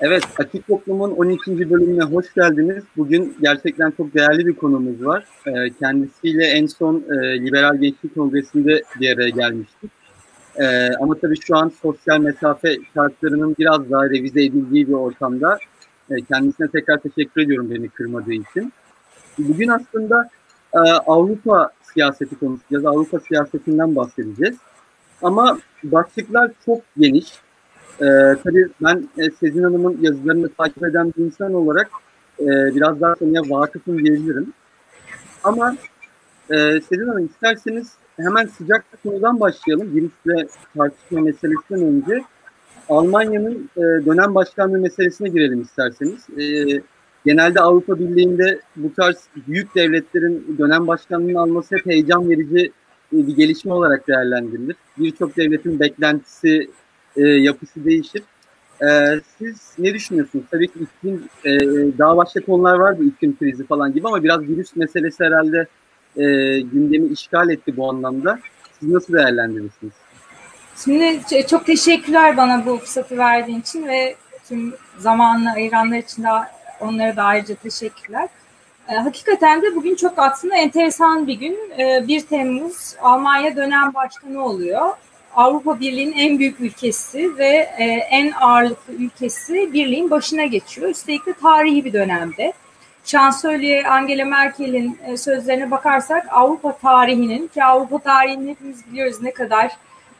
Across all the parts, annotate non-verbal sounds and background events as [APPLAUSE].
Evet, Açık Toplum'un 12. bölümüne hoş geldiniz. Bugün gerçekten çok değerli bir konumuz var. Ee, kendisiyle en son e, Liberal Gençlik Kongresi'nde bir araya gelmiştik. Ee, ama tabii şu an sosyal mesafe şartlarının biraz daha revize edildiği bir ortamda e, kendisine tekrar teşekkür ediyorum beni kırmadığı için. Bugün aslında e, Avrupa siyaseti konuşacağız. Avrupa siyasetinden bahsedeceğiz. Ama başlıklar çok geniş. Ee, tabii ben e, Sezin Hanım'ın yazılarını takip eden bir insan olarak e, biraz daha konuya vakıfım diyebilirim. Ama e, Sezin Hanım isterseniz hemen sıcak konudan başlayalım. Virüsle tartışma meselesinden önce Almanya'nın e, dönem başkanlığı meselesine girelim isterseniz. E, genelde Avrupa Birliği'nde bu tarz büyük devletlerin dönem başkanlığını alması hep heyecan verici e, bir gelişme olarak değerlendirilir. Birçok devletin beklentisi e, yapısı değişir. E, siz ne düşünüyorsunuz? Tabii ki iklim, e, daha başka konular vardı iklim krizi falan gibi ama biraz virüs meselesi herhalde e, gündemi işgal etti bu anlamda. Siz nasıl değerlendirirsiniz? Şimdi çok teşekkürler bana bu fırsatı verdiğin için ve tüm zamanla ayıranlar için de onlara da ayrıca teşekkürler. E, hakikaten de bugün çok aslında enteresan bir gün. E, 1 Temmuz Almanya dönem başkanı oluyor. Avrupa Birliği'nin en büyük ülkesi ve e, en ağırlıklı ülkesi birliğin başına geçiyor. Üstelik de tarihi bir dönemde. Şansölye Angela Merkel'in e, sözlerine bakarsak Avrupa tarihinin ki Avrupa tarihini hepimiz biliyoruz ne kadar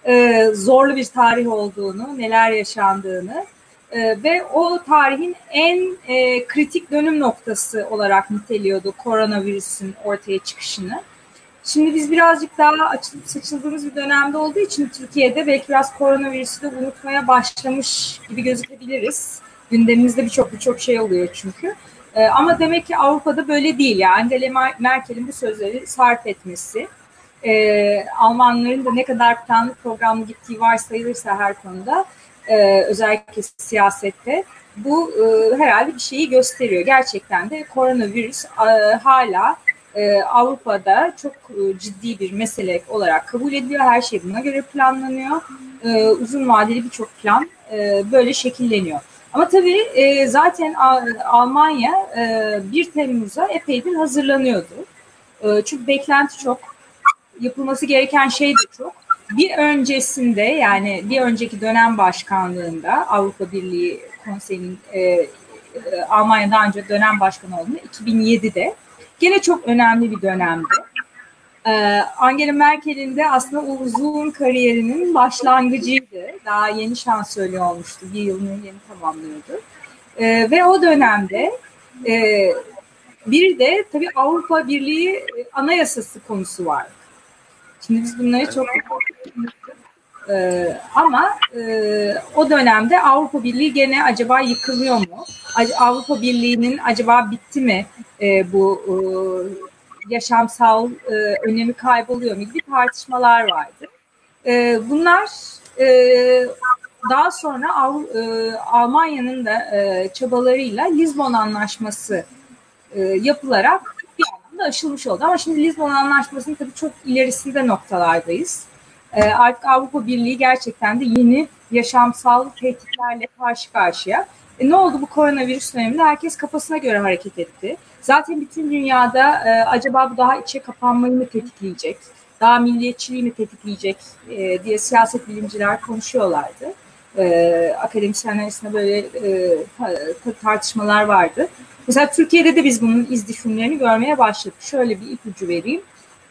e, zorlu bir tarih olduğunu, neler yaşandığını e, ve o tarihin en e, kritik dönüm noktası olarak niteliyordu koronavirüsün ortaya çıkışını. Şimdi biz birazcık daha açılıp saçıldığımız bir dönemde olduğu için Türkiye'de belki biraz koronavirüsü de unutmaya başlamış gibi gözükebiliriz. Gündemimizde birçok birçok şey oluyor çünkü. Ee, ama demek ki Avrupa'da böyle değil. Yani Angela Merkel'in bu sözleri sarf etmesi, e, Almanların da ne kadar planlı programlı gittiği varsayılırsa her konuda, e, özellikle siyasette bu e, herhalde bir şeyi gösteriyor. Gerçekten de koronavirüs e, hala e, Avrupa'da çok e, ciddi bir mesele olarak kabul ediliyor. Her şey buna göre planlanıyor. E, uzun vadeli birçok plan e, böyle şekilleniyor. Ama tabii e, zaten Almanya e, 1 Temmuz'a epeydir hazırlanıyordu. Çünkü beklenti çok, yapılması gereken şey de çok. Bir öncesinde yani bir önceki dönem başkanlığında Avrupa Birliği Konseyi'nin e, Almanya daha önce dönem başkanı olduğunda 2007'de Gene çok önemli bir dönemdi. Ee, Angela Merkel'in de aslında uzun kariyerinin başlangıcıydı. Daha yeni şansölye olmuştu. Bir yılını yeni tamamlıyordu. Ee, ve o dönemde e, bir de tabii Avrupa Birliği e, anayasası konusu var. Şimdi biz bunları çok ee, ama e, o dönemde Avrupa Birliği gene acaba yıkılıyor mu? Avrupa Birliği'nin acaba bitti mi e, bu e, yaşamsal e, önemi kayboluyor mu gibi tartışmalar vardı. E, bunlar e, daha sonra Av, e, Almanya'nın da e, çabalarıyla Lizbon Anlaşması e, yapılarak bir anlamda aşılmış oldu. Ama şimdi Lizbon Anlaşması'nın tabii çok ilerisinde noktalardayız. E, artık Avrupa Birliği gerçekten de yeni yaşamsal tehditlerle karşı karşıya. E, ne oldu bu koronavirüs döneminde? Herkes kafasına göre hareket etti. Zaten bütün dünyada e, acaba bu daha içe kapanmayı mı tetikleyecek? Daha milliyetçiliği mi tetikleyecek e, diye siyaset bilimciler konuşuyorlardı. E, akademisyenler arasında böyle e, tartışmalar vardı. Mesela Türkiye'de de biz bunun iz görmeye başladık. Şöyle bir ipucu vereyim.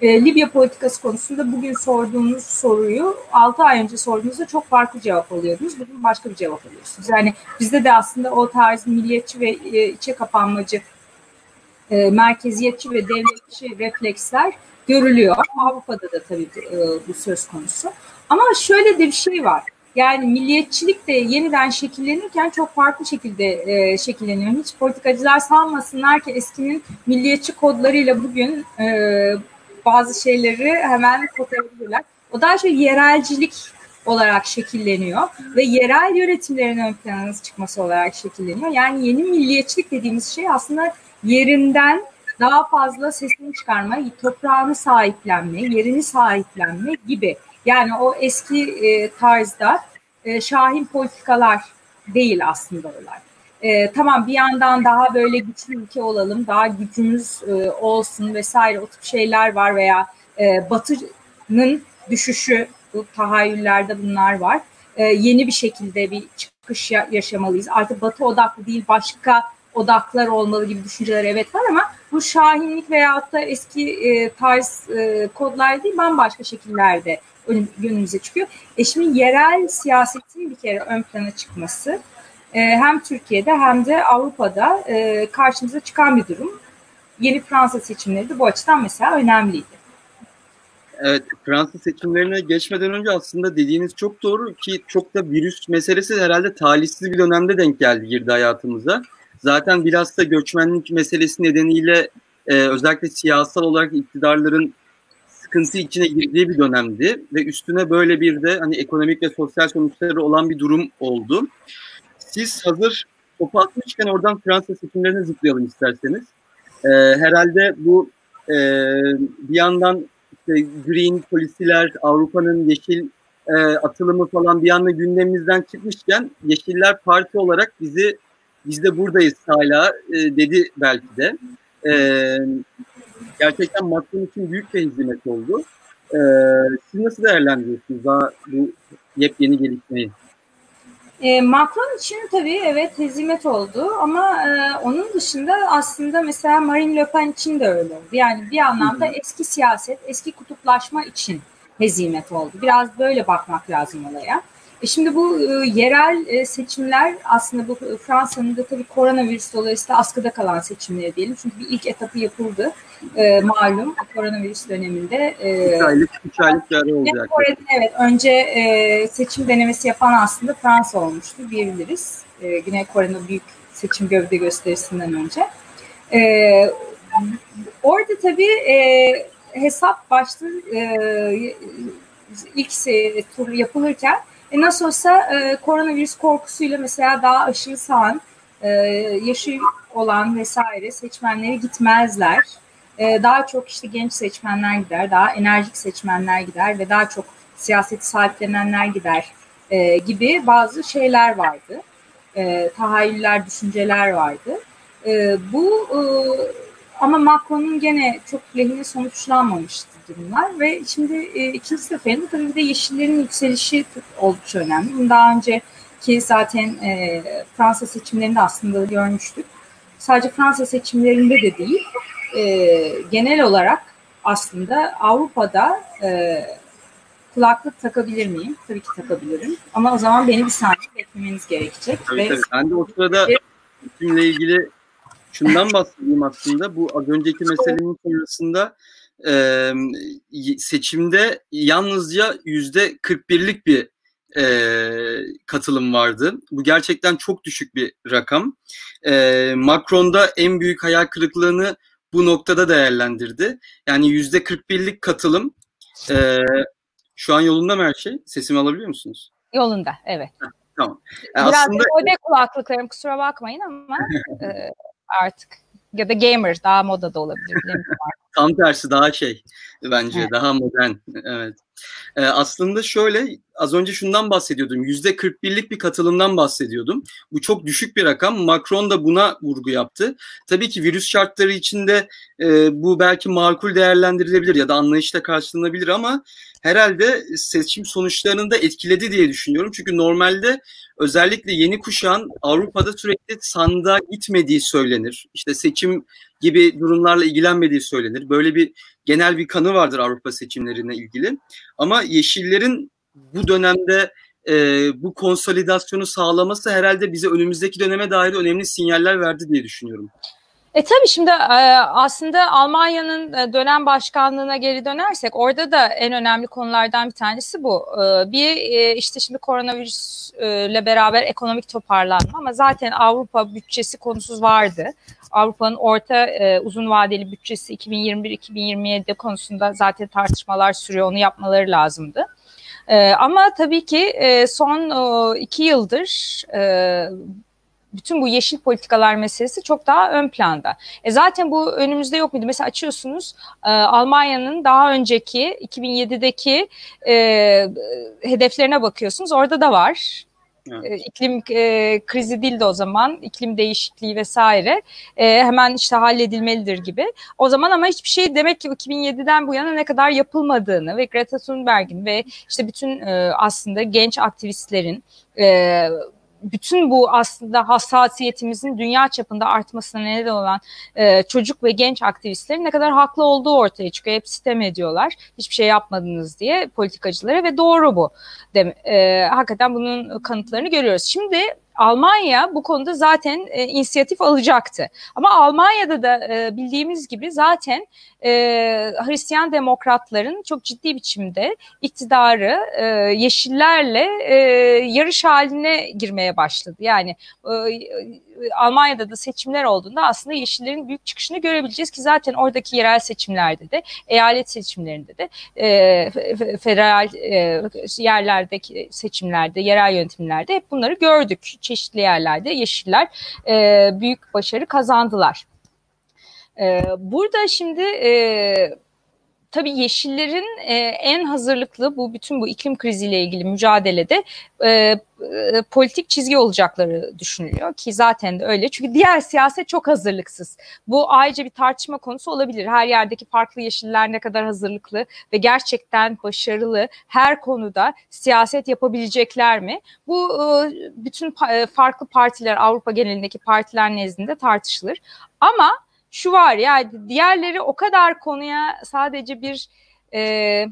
E, Libya politikası konusunda bugün sorduğunuz soruyu 6 ay önce sorduğunuzda çok farklı cevap alıyordunuz. Bugün başka bir cevap alıyorsunuz. Yani bizde de aslında o tarz milliyetçi ve e, içe kapanmacı, e, merkeziyetçi ve devletçi refleksler görülüyor. Avrupa'da da tabii e, bu söz konusu. Ama şöyle de bir şey var. Yani milliyetçilik de yeniden şekillenirken çok farklı şekilde e, şekilleniyor. Hiç politikacılar sanmasınlar ki eskinin milliyetçi kodlarıyla bugün e, bazı şeyleri hemen kotarabilirler. O daha çok yerelcilik olarak şekilleniyor ve yerel yönetimlerin ön plana çıkması olarak şekilleniyor. Yani yeni milliyetçilik dediğimiz şey aslında yerinden daha fazla sesini çıkarma, toprağını sahiplenme, yerini sahiplenme gibi. Yani o eski e, tarzda e, şahin politikalar değil aslında olay. E, tamam bir yandan daha böyle güçlü ülke olalım, daha gücümüz e, olsun vesaire o tip şeyler var veya e, Batı'nın düşüşü bu tahayyüllerde bunlar var. E, yeni bir şekilde bir çıkış yaşamalıyız. Artık Batı odaklı değil başka odaklar olmalı gibi düşünceler evet var ama bu şahinlik veyahut da eski e, tarz e, kodlar değil bambaşka şekillerde önümüze çıkıyor. E şimdi yerel siyasetin bir kere ön plana çıkması hem Türkiye'de hem de Avrupa'da e, karşımıza çıkan bir durum. Yeni Fransa seçimleri de bu açıdan mesela önemliydi. Evet, Fransa seçimlerine geçmeden önce aslında dediğiniz çok doğru ki çok da virüs meselesi herhalde talihsiz bir dönemde denk geldi girdi hayatımıza. Zaten biraz da göçmenlik meselesi nedeniyle e, özellikle siyasal olarak iktidarların sıkıntı içine girdiği bir dönemdi ve üstüne böyle bir de hani ekonomik ve sosyal sonuçları olan bir durum oldu. Siz hazır topu atmışken oradan Fransa seçimlerine zıplayalım isterseniz. E, herhalde bu e, bir yandan işte green polisiler, Avrupa'nın yeşil e, atılımı falan bir anda gündemimizden çıkmışken Yeşiller Parti olarak bizi biz de buradayız hala e, dedi belki de. E, gerçekten Macron için büyük bir hizmet oldu. E, siz nasıl değerlendiriyorsunuz daha bu yepyeni gelişmeyi? E, Macron için tabii evet hizmet oldu ama e, onun dışında aslında mesela Marine Le Pen için de öyle oldu. Yani bir anlamda eski siyaset, eski kutuplaşma için hezimet oldu. Biraz böyle bakmak lazım olaya. E şimdi bu e, yerel e, seçimler aslında bu Fransa'nın da tabii koronavirüs dolayısıyla askıda kalan seçimleri diyelim. Çünkü bir ilk etapı yapıldı malum koronavirüs döneminde. E, 3 aylık, 3 aylık yarı olacak. evet önce seçim denemesi yapan aslında Fransa olmuştu diyebiliriz. Güney Kore'nin büyük seçim gövde gösterisinden önce. Orada tabii hesap başta ilk tur yapılırken e nasıl olsa e, koronavirüs korkusuyla mesela daha aşırı sağan, e, yaşı olan vesaire seçmenleri gitmezler. E, daha çok işte genç seçmenler gider, daha enerjik seçmenler gider ve daha çok siyaseti sahiplenenler gider e, gibi bazı şeyler vardı. E, tahayyüller, düşünceler vardı. E, bu e, ama Macron'un gene çok lehine sonuçlanmamıştı durumlar ve şimdi e, ikinci seferinde tabii bir de yeşillerin yükselişi oldukça önemli. Bunu daha önce ki zaten e, Fransa seçimlerinde aslında görmüştük. Sadece Fransa seçimlerinde de değil, e, genel olarak aslında Avrupa'da e, kulaklık takabilir miyim? Tabii ki takabilirim. Ama o zaman beni bir saniye beklemeniz gerekecek. Tabii, ve tabii. Ben de o sırada seçimle ilgili şundan bahsedeyim aslında. Bu az önceki meselenin sonrasında e, seçimde yalnızca yüzde 41'lik bir e, katılım vardı. Bu gerçekten çok düşük bir rakam. E, Macron'da en büyük hayal kırıklığını bu noktada değerlendirdi. Yani yüzde 41'lik katılım. E, şu an yolunda mı her şey? Sesimi alabiliyor musunuz? Yolunda, evet. Heh, tamam. Yani Biraz aslında... öde kulaklıklarım kusura bakmayın ama [LAUGHS] e, artık ya da gamer daha moda da olabilir. Tam tersi daha şey bence evet. daha modern. Evet. Ee, aslında şöyle az önce şundan bahsediyordum. Yüzde 41'lik bir katılımdan bahsediyordum. Bu çok düşük bir rakam. Macron da buna vurgu yaptı. Tabii ki virüs şartları içinde e, bu belki makul değerlendirilebilir ya da anlayışla karşılanabilir ama herhalde seçim sonuçlarını da etkiledi diye düşünüyorum. Çünkü normalde özellikle yeni kuşağın Avrupa'da sürekli sandığa gitmediği söylenir. İşte seçim gibi durumlarla ilgilenmediği söylenir. Böyle bir genel bir kanı vardır Avrupa seçimlerine ilgili. Ama Yeşillerin bu dönemde e, bu konsolidasyonu sağlaması herhalde bize önümüzdeki döneme dair önemli sinyaller verdi diye düşünüyorum. E tabii şimdi e, aslında Almanya'nın e, dönem başkanlığına geri dönersek orada da en önemli konulardan bir tanesi bu. E, bir işte şimdi koronavirüsle beraber ekonomik toparlanma ama zaten Avrupa bütçesi konusuz vardı. Avrupa'nın orta uzun vadeli bütçesi 2021-2027 konusunda zaten tartışmalar sürüyor. Onu yapmaları lazımdı. ama tabii ki son iki yıldır bütün bu yeşil politikalar meselesi çok daha ön planda. E zaten bu önümüzde yok muydu? Mesela açıyorsunuz e, Almanya'nın daha önceki 2007'deki e, hedeflerine bakıyorsunuz. Orada da var. Evet. E, iklim e, krizi değil de o zaman iklim değişikliği vesaire e, hemen işte halledilmelidir gibi. O zaman ama hiçbir şey demek ki 2007'den bu yana ne kadar yapılmadığını ve Greta Thunberg'in ve işte bütün e, aslında genç aktivistlerin e, bütün bu aslında hassasiyetimizin dünya çapında artmasına neden olan e, çocuk ve genç aktivistlerin ne kadar haklı olduğu ortaya çıkıyor. Hep sistem ediyorlar. Hiçbir şey yapmadınız diye politikacılara ve doğru bu. Dem e, hakikaten bunun kanıtlarını görüyoruz. Şimdi Almanya bu konuda zaten e, inisiyatif alacaktı. Ama Almanya'da da e, bildiğimiz gibi zaten e, Hristiyan demokratların çok ciddi biçimde iktidarı e, yeşillerle e, yarış haline girmeye başladı. Yani e, Almanya'da da seçimler olduğunda aslında yeşillerin büyük çıkışını görebileceğiz ki zaten oradaki yerel seçimlerde de eyalet seçimlerinde de e, federal e, yerlerdeki seçimlerde yerel yönetimlerde hep bunları gördük. Çeşitli yerlerde yeşiller e, büyük başarı kazandılar. E, burada şimdi e, tabii yeşillerin e, en hazırlıklı bu bütün bu iklim kriziyle ilgili mücadelede e, e, politik çizgi olacakları düşünülüyor ki zaten de öyle. Çünkü diğer siyaset çok hazırlıksız. Bu ayrıca bir tartışma konusu olabilir. Her yerdeki farklı yeşiller ne kadar hazırlıklı ve gerçekten başarılı her konuda siyaset yapabilecekler mi? Bu e, bütün e, farklı partiler Avrupa genelindeki partiler nezdinde tartışılır. Ama şu var ya diğerleri o kadar konuya sadece bir e,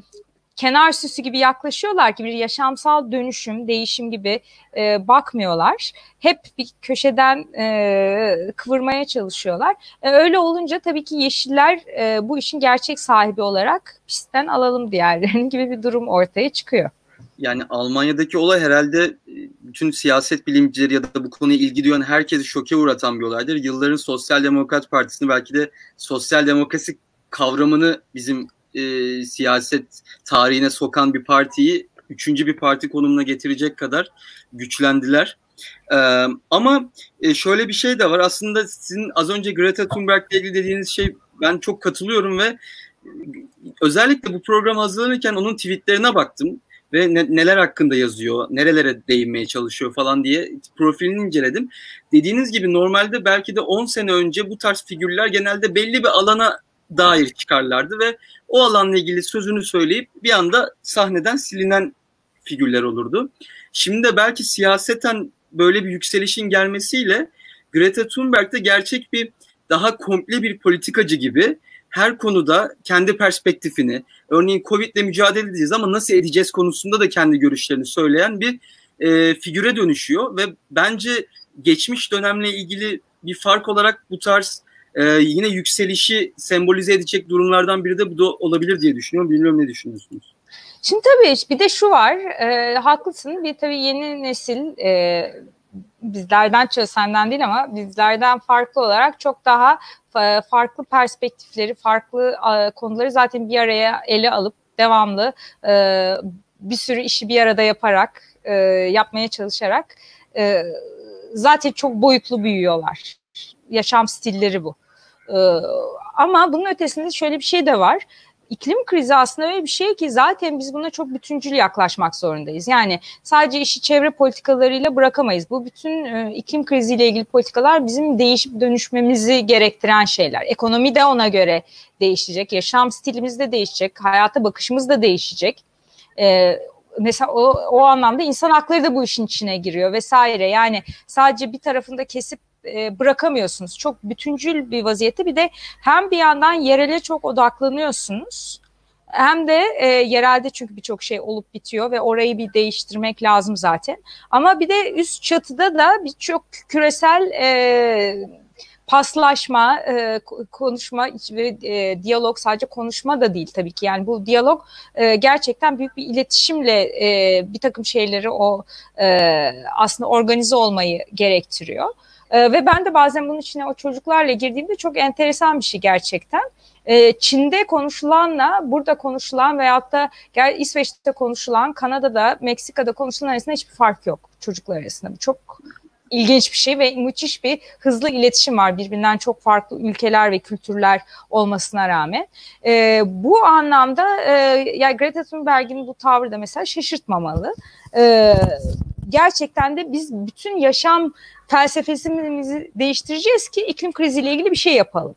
kenar süsü gibi yaklaşıyorlar ki bir yaşamsal dönüşüm, değişim gibi e, bakmıyorlar. Hep bir köşeden e, kıvırmaya çalışıyorlar. E, öyle olunca tabii ki yeşiller e, bu işin gerçek sahibi olarak pistten alalım diğerlerini [LAUGHS] gibi bir durum ortaya çıkıyor yani Almanya'daki olay herhalde e, bütün siyaset bilimcileri ya da bu konuya ilgi duyan herkesi şoke uğratan bir olaydır. Yılların Sosyal Demokrat Partisi'ni belki de sosyal demokrasi kavramını bizim e, siyaset tarihine sokan bir partiyi üçüncü bir parti konumuna getirecek kadar güçlendiler. Ee, ama e, şöyle bir şey de var. Aslında sizin az önce Greta Thunberg ile ilgili dediğiniz şey ben çok katılıyorum ve e, özellikle bu program hazırlanırken onun tweetlerine baktım ve ne, neler hakkında yazıyor, nerelere değinmeye çalışıyor falan diye profilini inceledim. Dediğiniz gibi normalde belki de 10 sene önce bu tarz figürler genelde belli bir alana dair çıkarlardı ve o alanla ilgili sözünü söyleyip bir anda sahneden silinen figürler olurdu. Şimdi de belki siyaseten böyle bir yükselişin gelmesiyle Greta Thunberg de gerçek bir daha komple bir politikacı gibi her konuda kendi perspektifini, örneğin Covid ile mücadele edeceğiz ama nasıl edeceğiz konusunda da kendi görüşlerini söyleyen bir e, figüre dönüşüyor ve bence geçmiş dönemle ilgili bir fark olarak bu tarz e, yine yükselişi sembolize edecek durumlardan biri de bu da olabilir diye düşünüyorum. Bilmiyorum ne düşünüyorsunuz? Şimdi tabii bir de şu var, e, haklısın. Bir tabii yeni nesil e, bizlerden senden değil ama bizlerden farklı olarak çok daha farklı perspektifleri, farklı konuları zaten bir araya ele alıp devamlı e, bir sürü işi bir arada yaparak, e, yapmaya çalışarak e, zaten çok boyutlu büyüyorlar. Yaşam stilleri bu. Ama bunun ötesinde şöyle bir şey de var iklim krizi aslında öyle bir şey ki zaten biz buna çok bütüncül yaklaşmak zorundayız. Yani sadece işi çevre politikalarıyla bırakamayız. Bu bütün e, iklim kriziyle ilgili politikalar bizim değişip dönüşmemizi gerektiren şeyler. Ekonomi de ona göre değişecek, yaşam stilimiz de değişecek, hayata bakışımız da değişecek. E, mesela o, o anlamda insan hakları da bu işin içine giriyor vesaire. Yani sadece bir tarafında kesip e, bırakamıyorsunuz. Çok bütüncül bir vaziyette bir de hem bir yandan yerele çok odaklanıyorsunuz hem de e, yerelde çünkü birçok şey olup bitiyor ve orayı bir değiştirmek lazım zaten. Ama bir de üst çatıda da birçok küresel e, paslaşma, e, konuşma ve e, diyalog sadece konuşma da değil tabii ki. Yani bu diyalog e, gerçekten büyük bir iletişimle e, bir takım şeyleri o e, aslında organize olmayı gerektiriyor. E, ve ben de bazen bunun içine o çocuklarla girdiğimde çok enteresan bir şey gerçekten. E, Çin'de konuşulanla burada konuşulan veyahut da gel İsveç'te konuşulan, Kanada'da, Meksika'da konuşulan arasında hiçbir fark yok çocuklar arasında. Bu çok ilginç bir şey ve müthiş bir hızlı iletişim var birbirinden çok farklı ülkeler ve kültürler olmasına rağmen. E, bu anlamda e, ya Greta Thunberg'in bu tavrı da mesela şaşırtmamalı. E, gerçekten de biz bütün yaşam felsefesimizi değiştireceğiz ki iklim kriziyle ilgili bir şey yapalım.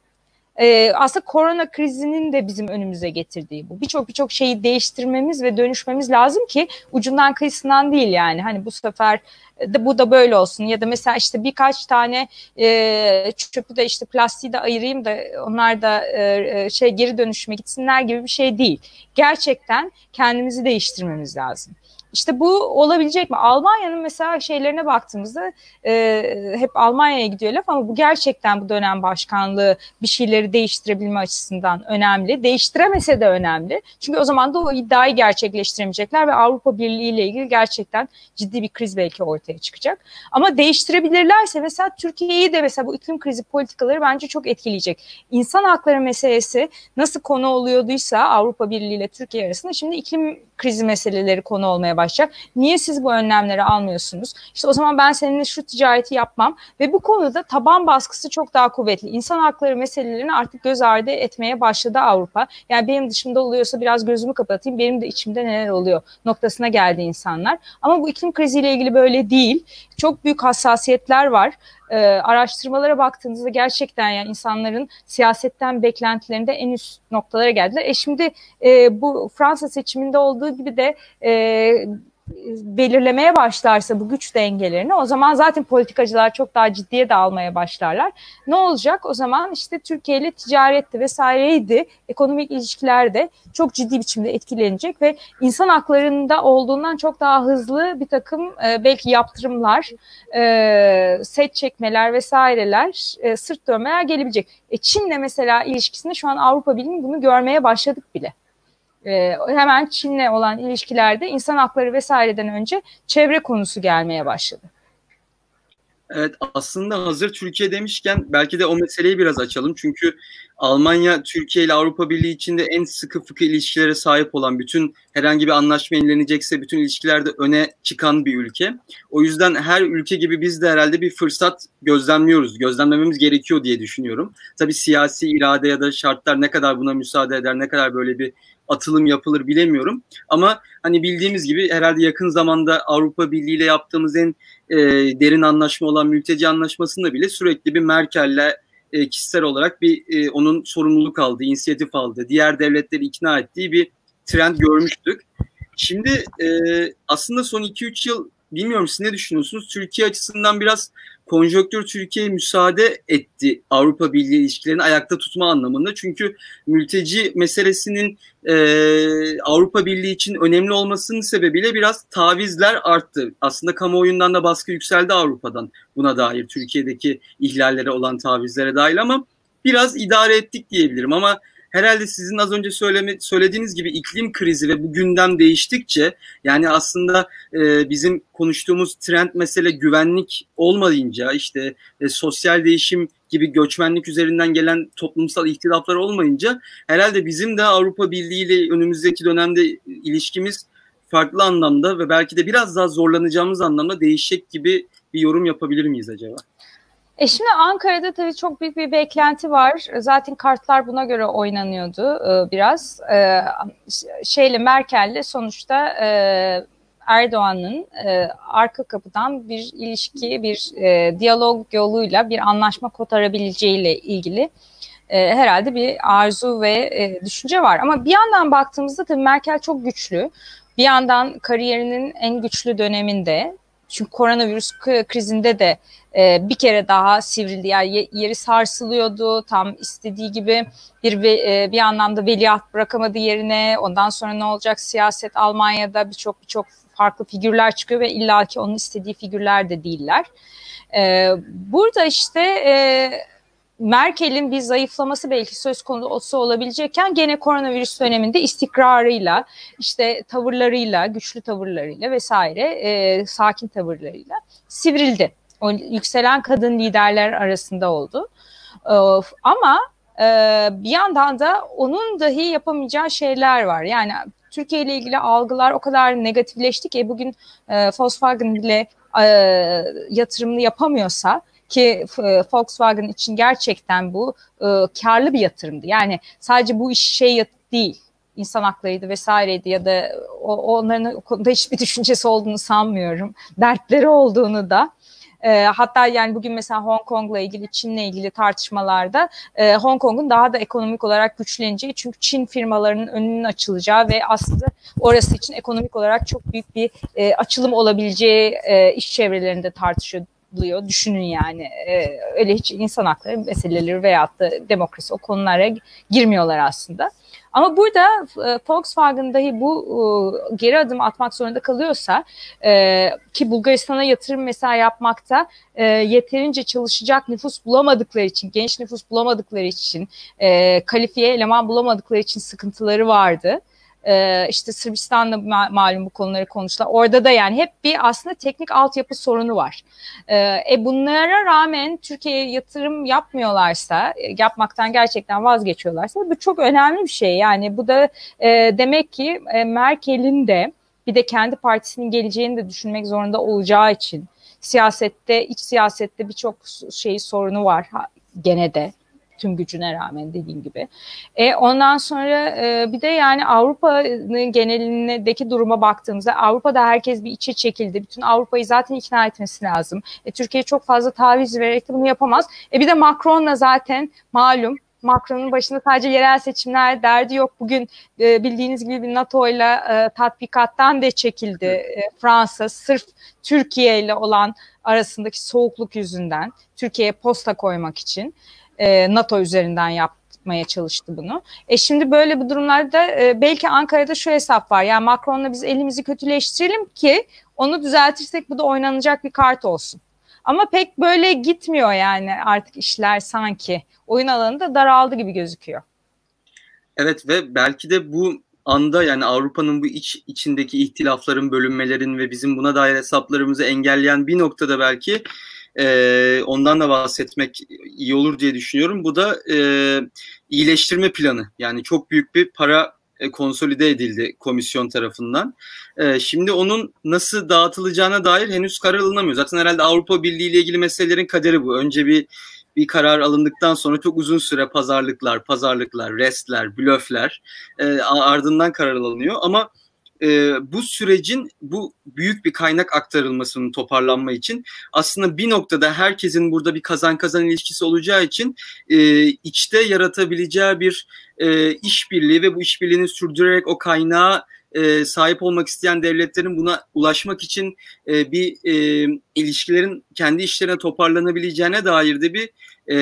Ee, aslında korona krizinin de bizim önümüze getirdiği bu. Birçok birçok şeyi değiştirmemiz ve dönüşmemiz lazım ki ucundan kıyısından değil yani. Hani bu sefer de bu da böyle olsun ya da mesela işte birkaç tane e, çöpü de işte plastiği de ayırayım da onlar da e, e şey geri dönüşüme gitsinler gibi bir şey değil. Gerçekten kendimizi değiştirmemiz lazım. İşte bu olabilecek mi? Almanya'nın mesela şeylerine baktığımızda e, hep Almanya'ya gidiyor laf ama bu gerçekten bu dönem başkanlığı bir şeyleri değiştirebilme açısından önemli. Değiştiremese de önemli. Çünkü o zaman da o iddiayı gerçekleştiremeyecekler ve Avrupa Birliği ile ilgili gerçekten ciddi bir kriz belki ortaya çıkacak. Ama değiştirebilirlerse mesela Türkiye'yi de mesela bu iklim krizi politikaları bence çok etkileyecek. İnsan hakları meselesi nasıl konu oluyorduysa Avrupa Birliği ile Türkiye arasında şimdi iklim krizi meseleleri konu olmaya başlayacak. Niye siz bu önlemleri almıyorsunuz? İşte o zaman ben seninle şu ticareti yapmam ve bu konuda taban baskısı çok daha kuvvetli. İnsan hakları meselelerini artık göz ardı etmeye başladı Avrupa. Yani benim dışımda oluyorsa biraz gözümü kapatayım, benim de içimde neler oluyor noktasına geldi insanlar. Ama bu iklim kriziyle ilgili böyle değil. Çok büyük hassasiyetler var e, araştırmalara baktığınızda gerçekten yani insanların siyasetten beklentilerinde en üst noktalara geldiler. E şimdi e, bu Fransa seçiminde olduğu gibi de e, belirlemeye başlarsa bu güç dengelerini o zaman zaten politikacılar çok daha ciddiye de almaya başlarlar. Ne olacak? O zaman işte Türkiye ile ticaretti vesaireydi, ekonomik ilişkiler de çok ciddi biçimde etkilenecek ve insan haklarında olduğundan çok daha hızlı bir takım e, belki yaptırımlar, e, set çekmeler vesaireler, e, sırt dönmeler gelebilecek. E, Çin'le mesela ilişkisinde şu an Avrupa Birliği bunu görmeye başladık bile e, hemen Çin'le olan ilişkilerde insan hakları vesaireden önce çevre konusu gelmeye başladı. Evet aslında hazır Türkiye demişken belki de o meseleyi biraz açalım. Çünkü Almanya Türkiye ile Avrupa Birliği içinde en sıkı fıkı ilişkilere sahip olan bütün herhangi bir anlaşma yenilenecekse bütün ilişkilerde öne çıkan bir ülke. O yüzden her ülke gibi biz de herhalde bir fırsat gözlemliyoruz. Gözlemlememiz gerekiyor diye düşünüyorum. Tabii siyasi irade ya da şartlar ne kadar buna müsaade eder, ne kadar böyle bir atılım yapılır bilemiyorum. Ama hani bildiğimiz gibi herhalde yakın zamanda Avrupa Birliği ile yaptığımız en e, derin anlaşma olan mülteci anlaşmasında bile sürekli bir Merkel'le e, kişisel olarak bir e, onun sorumluluk aldığı, inisiyatif aldığı, diğer devletleri ikna ettiği bir trend görmüştük. Şimdi e, aslında son 2-3 yıl bilmiyorum siz ne düşünüyorsunuz? Türkiye açısından biraz konjonktür Türkiye'ye müsaade etti Avrupa Birliği ilişkilerini ayakta tutma anlamında. Çünkü mülteci meselesinin e, Avrupa Birliği için önemli olmasının sebebiyle biraz tavizler arttı. Aslında kamuoyundan da baskı yükseldi Avrupa'dan buna dair Türkiye'deki ihlallere olan tavizlere dahil ama biraz idare ettik diyebilirim ama herhalde sizin az önce söyleme, söylediğiniz gibi iklim krizi ve bu gündem değiştikçe yani aslında e, bizim konuştuğumuz trend mesele güvenlik olmayınca işte e, sosyal değişim gibi göçmenlik üzerinden gelen toplumsal ihtilaflar olmayınca herhalde bizim de Avrupa Birliği ile önümüzdeki dönemde ilişkimiz farklı anlamda ve belki de biraz daha zorlanacağımız anlamda değişecek gibi bir yorum yapabilir miyiz acaba? E şimdi Ankara'da tabii çok büyük bir beklenti var. Zaten kartlar buna göre oynanıyordu e, biraz. E, şeyle Merkel'le sonuçta e, Erdoğan'ın e, arka kapıdan bir ilişki, bir e, diyalog yoluyla bir anlaşma kotarabileceğiyle ilgili e, herhalde bir arzu ve e, düşünce var. Ama bir yandan baktığımızda tabii Merkel çok güçlü. Bir yandan kariyerinin en güçlü döneminde çünkü koronavirüs krizinde de e, bir kere daha sivrildi. Yani yeri sarsılıyordu. Tam istediği gibi bir e, bir anlamda veliaht bırakamadı yerine. Ondan sonra ne olacak? Siyaset Almanya'da birçok birçok farklı figürler çıkıyor ve illaki onun istediği figürler de değiller. E, burada işte e, Merkel'in bir zayıflaması belki söz konusu olabilecekken gene koronavirüs döneminde istikrarıyla, işte tavırlarıyla, güçlü tavırlarıyla vesaire, e, sakin tavırlarıyla sivrildi. O yükselen kadın liderler arasında oldu. E, ama e, bir yandan da onun dahi yapamayacağı şeyler var. Yani Türkiye ile ilgili algılar o kadar negatifleşti ki bugün e, Volkswagen bile e, yatırımını yapamıyorsa ki e, Volkswagen için gerçekten bu e, karlı bir yatırımdı. Yani sadece bu iş şey değil. insan haklarıydı vesaireydi ya da onların o konuda hiçbir [LAUGHS] düşüncesi olduğunu sanmıyorum. Dertleri olduğunu da. E, hatta yani bugün mesela Hong Kong'la ilgili, Çin'le ilgili tartışmalarda e, Hong Kong'un daha da ekonomik olarak güçleneceği çünkü Çin firmalarının önünün açılacağı ve aslında orası için ekonomik olarak çok büyük bir e, açılım olabileceği e, iş çevrelerinde tartışıyor buluyor. Düşünün yani e, öyle hiç insan hakları meseleleri veyahut da demokrasi o konulara girmiyorlar aslında. Ama burada e, Volkswagen dahi bu e, geri adım atmak zorunda kalıyorsa e, ki Bulgaristan'a yatırım mesela yapmakta yeterince çalışacak nüfus bulamadıkları için, genç nüfus bulamadıkları için, kalifiye eleman bulamadıkları için sıkıntıları vardı. Ee, işte Sırbistan'da ma- malum bu konuları konuştular. Orada da yani hep bir aslında teknik altyapı sorunu var. Ee, e bunlara rağmen Türkiye'ye yatırım yapmıyorlarsa, e, yapmaktan gerçekten vazgeçiyorlarsa bu çok önemli bir şey. Yani bu da e, demek ki e, Merkel'in de bir de kendi partisinin geleceğini de düşünmek zorunda olacağı için siyasette, iç siyasette birçok şey sorunu var gene de tüm gücüne rağmen dediğim gibi. E, ondan sonra e, bir de yani Avrupa'nın genelindeki duruma baktığımızda Avrupa'da herkes bir içe çekildi. Bütün Avrupa'yı zaten ikna etmesi lazım. E, Türkiye çok fazla taviz vererek de bunu yapamaz. E, bir de Macron'la zaten malum Macron'un başında sadece yerel seçimler derdi yok. Bugün e, bildiğiniz gibi NATO ile e, tatbikattan da çekildi e, Fransa sırf Türkiye ile olan arasındaki soğukluk yüzünden Türkiye'ye posta koymak için e, NATO üzerinden yapmaya çalıştı bunu. E şimdi böyle bir durumlarda e, belki Ankara'da şu hesap var. Yani Macron'la biz elimizi kötüleştirelim ki onu düzeltirsek bu da oynanacak bir kart olsun. Ama pek böyle gitmiyor yani artık işler sanki. Oyun alanı da daraldı gibi gözüküyor. Evet ve belki de bu anda yani Avrupa'nın bu iç içindeki ihtilafların, bölünmelerin ve bizim buna dair hesaplarımızı engelleyen bir noktada belki e, ondan da bahsetmek iyi olur diye düşünüyorum. Bu da e, iyileştirme planı. Yani çok büyük bir para e, konsolide edildi komisyon tarafından. Şimdi onun nasıl dağıtılacağına dair henüz karar alınamıyor. Zaten herhalde Avrupa Birliği ile ilgili meselelerin kaderi bu. Önce bir bir karar alındıktan sonra çok uzun süre pazarlıklar, pazarlıklar, restler, blöfler ardından karar alınıyor. Ama e, bu sürecin bu büyük bir kaynak aktarılmasının toparlanma için aslında bir noktada herkesin burada bir kazan kazan ilişkisi olacağı için e, içte yaratabileceği bir e, işbirliği ve bu işbirliğini sürdürerek o kaynağı e, sahip olmak isteyen devletlerin buna ulaşmak için e, bir e, ilişkilerin kendi işlerine toparlanabileceğine dair de bir e,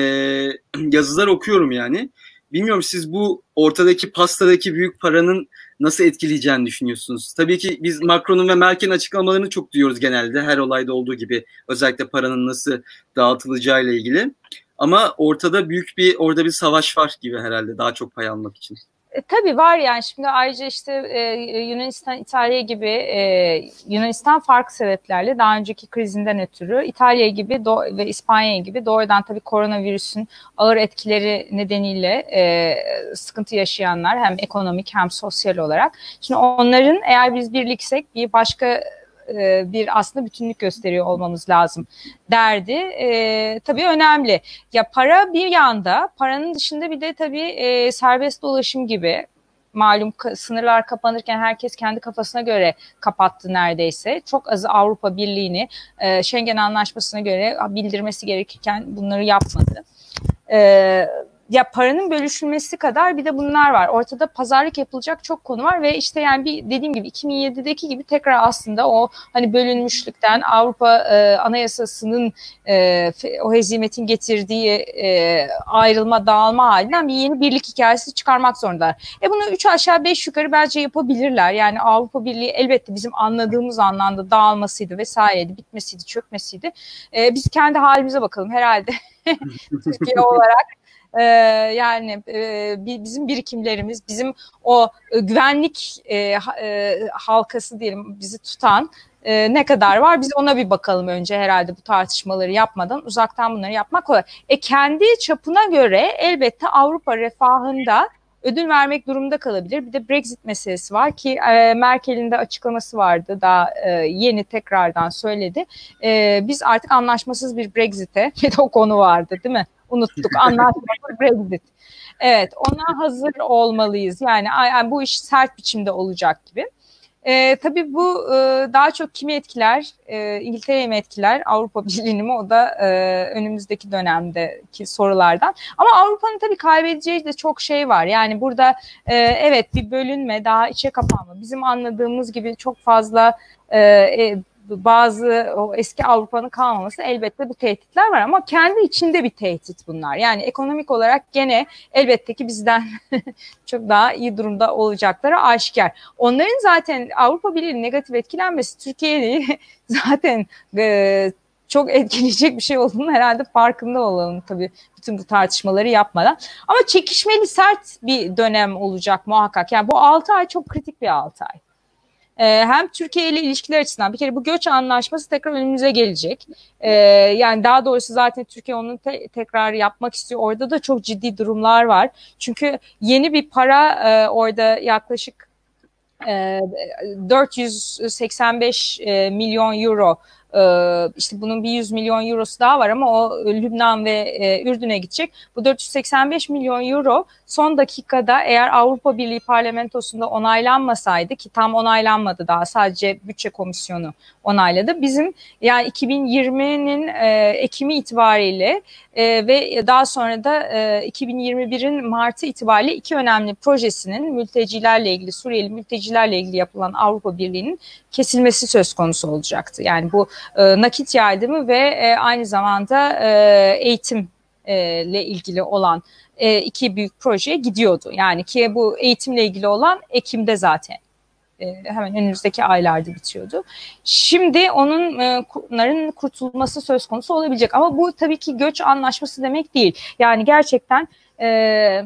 [CLEARS THROAT] yazılar okuyorum yani. Bilmiyorum siz bu ortadaki pastadaki büyük paranın nasıl etkileyeceğini düşünüyorsunuz? Tabii ki biz Macron'un ve Merkel'in açıklamalarını çok duyuyoruz genelde her olayda olduğu gibi özellikle paranın nasıl dağıtılacağı ile ilgili. Ama ortada büyük bir orada bir savaş var gibi herhalde daha çok pay almak için. E, tabii var yani şimdi ayrıca işte e, Yunanistan, İtalya gibi e, Yunanistan farklı sebeplerle daha önceki krizinden ötürü İtalya gibi do- ve İspanya gibi doğrudan tabii koronavirüsün ağır etkileri nedeniyle e, sıkıntı yaşayanlar hem ekonomik hem sosyal olarak. Şimdi onların eğer biz birliksek bir başka e, bir aslında bütünlük gösteriyor olmamız lazım derdi. E, tabii önemli. Ya para bir yanda, paranın dışında bir de tabii e, serbest dolaşım gibi malum sınırlar kapanırken herkes kendi kafasına göre kapattı neredeyse. Çok azı Avrupa Birliği'ni e, Schengen Anlaşması'na göre bildirmesi gerekirken bunları yapmadı. E, ya paranın bölüşülmesi kadar bir de bunlar var. Ortada pazarlık yapılacak çok konu var ve işte yani bir dediğim gibi 2007'deki gibi tekrar aslında o hani bölünmüşlükten Avrupa e, Anayasası'nın e, o hezimetin getirdiği e, ayrılma, dağılma halinden bir yeni birlik hikayesi çıkarmak zorundalar. E bunu üç aşağı beş yukarı bence yapabilirler. Yani Avrupa Birliği elbette bizim anladığımız anlamda dağılmasıydı vesaireydi, bitmesiydi, çökmesiydi. E, biz kendi halimize bakalım herhalde. [LAUGHS] Türkiye olarak e, yani e, bizim birikimlerimiz, bizim o e, güvenlik e, e, halkası diyelim bizi tutan e, ne kadar var biz ona bir bakalım önce herhalde bu tartışmaları yapmadan uzaktan bunları yapmak kolay. E kendi çapına göre elbette Avrupa refahında ödül vermek durumunda kalabilir. Bir de Brexit meselesi var ki e, Merkel'in de açıklaması vardı daha e, yeni tekrardan söyledi. E, biz artık anlaşmasız bir Brexit'e [LAUGHS] bir de o konu vardı değil mi? Unuttuk. Anlaşmalı Brexit. Evet ona hazır olmalıyız. Yani, yani bu iş sert biçimde olacak gibi. E, tabii bu e, daha çok kimi etkiler? E, İngiltere'yi mi etkiler? Avrupa [LAUGHS] Birliği'ni mi? O da e, önümüzdeki dönemdeki sorulardan. Ama Avrupa'nın tabii kaybedeceği de çok şey var. Yani burada e, evet bir bölünme, daha içe kapanma. Bizim anladığımız gibi çok fazla e, e, bazı o eski Avrupa'nın kalmaması elbette bu tehditler var ama kendi içinde bir tehdit bunlar. Yani ekonomik olarak gene elbette ki bizden [LAUGHS] çok daha iyi durumda olacakları aşikar. Onların zaten Avrupa Birliği negatif etkilenmesi Türkiye'yi [LAUGHS] zaten e, çok etkileyecek bir şey olduğunu herhalde farkında olalım tabii bütün bu tartışmaları yapmadan. Ama çekişmeli sert bir dönem olacak muhakkak. Yani bu 6 ay çok kritik bir 6 ay hem Türkiye ile ilişkiler açısından bir kere bu göç anlaşması tekrar önümüze gelecek. E, yani daha doğrusu zaten Türkiye onu te- tekrar yapmak istiyor. Orada da çok ciddi durumlar var. Çünkü yeni bir para e, orada yaklaşık e, 485 e, milyon euro ee, işte bunun bir 100 milyon eurosu daha var ama o Lübnan ve e, Ürdün'e gidecek. Bu 485 milyon euro son dakikada eğer Avrupa Birliği parlamentosunda onaylanmasaydı ki tam onaylanmadı daha sadece bütçe komisyonu onayladı. Bizim yani 2020'nin e, Ekim'i itibariyle e, ve daha sonra da e, 2021'in Mart'ı itibariyle iki önemli projesinin mültecilerle ilgili Suriyeli mültecilerle ilgili yapılan Avrupa Birliği'nin kesilmesi söz konusu olacaktı. Yani bu e, nakit yardımı ve e, aynı zamanda e, eğitim ile ilgili olan e, iki büyük projeye gidiyordu. Yani ki bu eğitimle ilgili olan Ekim'de zaten e, hemen önümüzdeki aylarda bitiyordu. Şimdi onun e, onların kurtulması söz konusu olabilecek ama bu tabii ki göç anlaşması demek değil. Yani gerçekten e,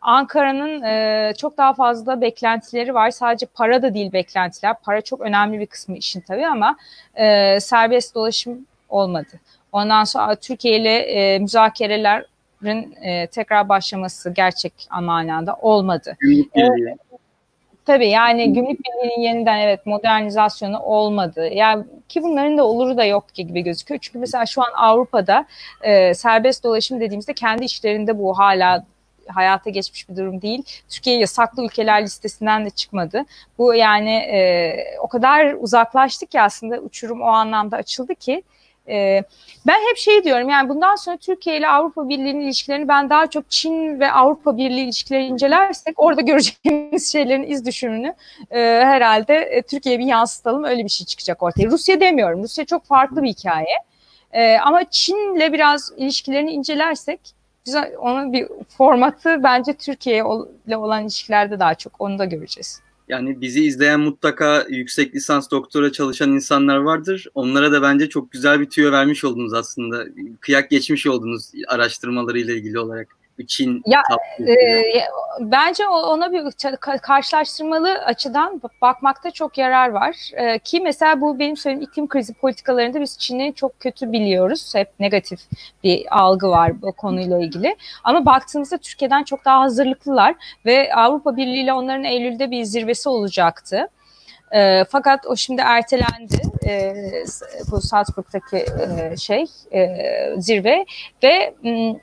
Ankara'nın e, çok daha fazla beklentileri var. Sadece para da değil beklentiler. Para çok önemli bir kısmı işin tabii ama e, serbest dolaşım olmadı. Ondan sonra Türkiye ile e, müzakerelerin e, tekrar başlaması gerçek manada olmadı. E, tabii yani gümrük birliğinin yeniden evet modernizasyonu olmadı. Yani ki bunların da oluru da yok gibi gözüküyor. Çünkü mesela şu an Avrupa'da e, serbest dolaşım dediğimizde kendi işlerinde bu hala hayata geçmiş bir durum değil. Türkiye yasaklı ülkeler listesinden de çıkmadı. Bu yani e, o kadar uzaklaştı ki aslında uçurum o anlamda açıldı ki e, ben hep şey diyorum yani bundan sonra Türkiye ile Avrupa Birliği'nin ilişkilerini ben daha çok Çin ve Avrupa Birliği ilişkileri incelersek orada göreceğimiz [LAUGHS] şeylerin iz düşümünü e, herhalde e, Türkiye'ye bir yansıtalım öyle bir şey çıkacak ortaya. Rusya demiyorum. Rusya çok farklı bir hikaye. E, ama Çin'le biraz ilişkilerini incelersek güzel onun bir formatı bence Türkiye ile olan ilişkilerde daha çok onu da göreceğiz. Yani bizi izleyen mutlaka yüksek lisans doktora çalışan insanlar vardır. Onlara da bence çok güzel bir tüyo vermiş oldunuz aslında. Kıyak geçmiş oldunuz araştırmalarıyla ilgili olarak. Çin ya, e, bence ona bir karşılaştırmalı açıdan bakmakta çok yarar var. E, ki mesela bu benim söylediğim iklim krizi politikalarında biz Çin'i çok kötü biliyoruz. Hep negatif bir algı var bu konuyla ilgili. Ama baktığımızda Türkiye'den çok daha hazırlıklılar ve Avrupa Birliği ile onların Eylül'de bir zirvesi olacaktı. E, fakat o şimdi ertelendi e, bu Salzburg'daki e, şey e, zirve ve m,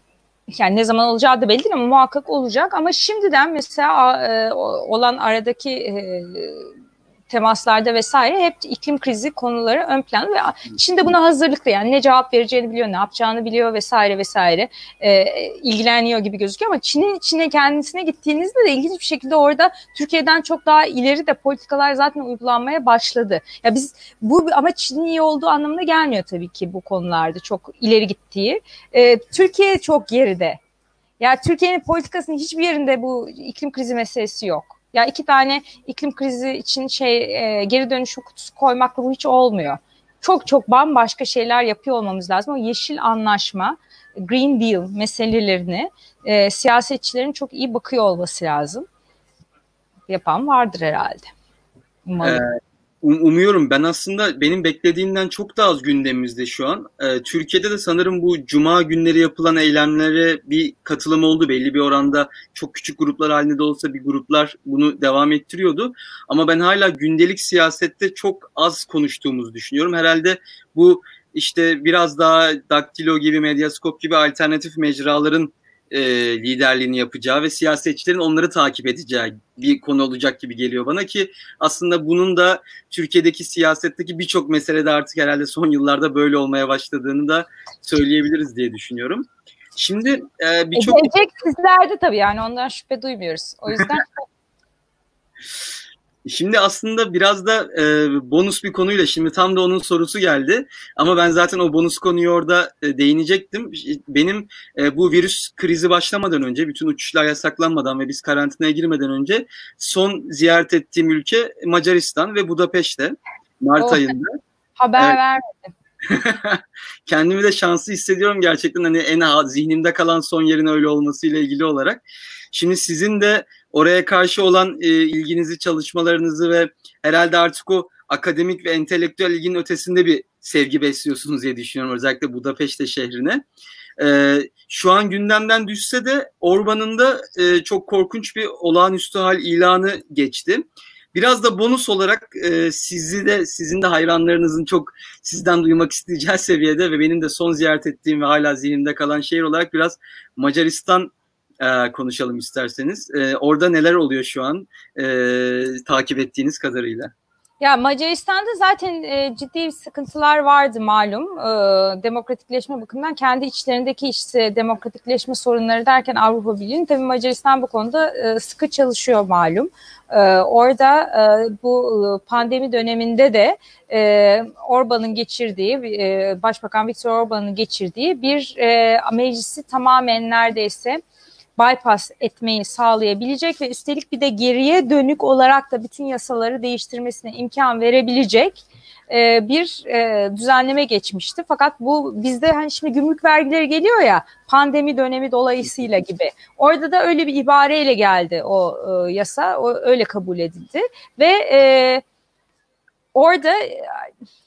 yani ne zaman olacağı da belli değil ama muhakkak olacak. Ama şimdiden mesela e, olan aradaki e, temaslarda vesaire hep iklim krizi konuları ön planda ve Çin de buna hazırlıklı yani ne cevap vereceğini biliyor, ne yapacağını biliyor vesaire vesaire e, ilgileniyor gibi gözüküyor ama Çin'in içine kendisine gittiğinizde de ilginç bir şekilde orada Türkiye'den çok daha ileri de politikalar zaten uygulanmaya başladı. Ya biz bu ama Çin'in iyi olduğu anlamına gelmiyor tabii ki bu konularda çok ileri gittiği. E, Türkiye çok geride. Ya Türkiye'nin politikasının hiçbir yerinde bu iklim krizi meselesi yok. Ya iki tane iklim krizi için şey e, geri dönüşüm kutusu koymakla bu hiç olmuyor. Çok çok bambaşka şeyler yapıyor olmamız lazım. O yeşil anlaşma, Green Deal meselelerini e, siyasetçilerin çok iyi bakıyor olması lazım. Yapan vardır herhalde. Umarım. Ee, Um, umuyorum ben aslında benim beklediğimden çok daha az gündemimizde şu an. Ee, Türkiye'de de sanırım bu cuma günleri yapılan eylemlere bir katılım oldu belli bir oranda. Çok küçük gruplar halinde de olsa bir gruplar bunu devam ettiriyordu. Ama ben hala gündelik siyasette çok az konuştuğumuzu düşünüyorum. Herhalde bu işte biraz daha Daktilo gibi, Medyaskop gibi alternatif mecraların e, liderliğini yapacağı ve siyasetçilerin onları takip edeceği bir konu olacak gibi geliyor bana ki aslında bunun da Türkiye'deki siyasetteki birçok meselede artık herhalde son yıllarda böyle olmaya başladığını da söyleyebiliriz diye düşünüyorum. Şimdi e, birçok... Gelecek sizlerde tabii yani ondan şüphe duymuyoruz. O yüzden [LAUGHS] Şimdi aslında biraz da e, bonus bir konuyla şimdi tam da onun sorusu geldi. Ama ben zaten o bonus konuyu orada e, değinecektim. Benim e, bu virüs krizi başlamadan önce, bütün uçuşlar yasaklanmadan ve biz karantinaya girmeden önce son ziyaret ettiğim ülke Macaristan ve Budapeşte Mart oh, ayında. Haber evet. vermedim. [LAUGHS] Kendimi de şanslı hissediyorum gerçekten hani en zihnimde kalan son yerin öyle olmasıyla ilgili olarak. Şimdi sizin de oraya karşı olan e, ilginizi, çalışmalarınızı ve herhalde artık o akademik ve entelektüel ilginin ötesinde bir sevgi besliyorsunuz diye düşünüyorum özellikle Budapeşte şehrine. E, şu an gündemden düşse de Orban'ın da e, çok korkunç bir olağanüstü hal ilanı geçti. Biraz da bonus olarak e, sizi de sizin de hayranlarınızın çok sizden duymak isteyeceği seviyede ve benim de son ziyaret ettiğim ve hala zihnimde kalan şehir olarak biraz Macaristan e, konuşalım isterseniz. E, orada neler oluyor şu an e, takip ettiğiniz kadarıyla? Ya Macaristan'da zaten e, ciddi sıkıntılar vardı malum. E, demokratikleşme bakımından kendi içlerindeki işte demokratikleşme sorunları derken Avrupa Birliği'nin tabii Macaristan bu konuda e, sıkı çalışıyor malum. E, orada e, bu pandemi döneminde de e, Orban'ın geçirdiği, e, Başbakan Viktor Orban'ın geçirdiği bir e, meclisi tamamen neredeyse bypass etmeyi sağlayabilecek ve üstelik bir de geriye dönük olarak da bütün yasaları değiştirmesine imkan verebilecek e, bir e, düzenleme geçmişti. Fakat bu bizde hani şimdi gümrük vergileri geliyor ya pandemi dönemi dolayısıyla gibi. Orada da öyle bir ibareyle geldi o e, yasa, o öyle kabul edildi ve e, orada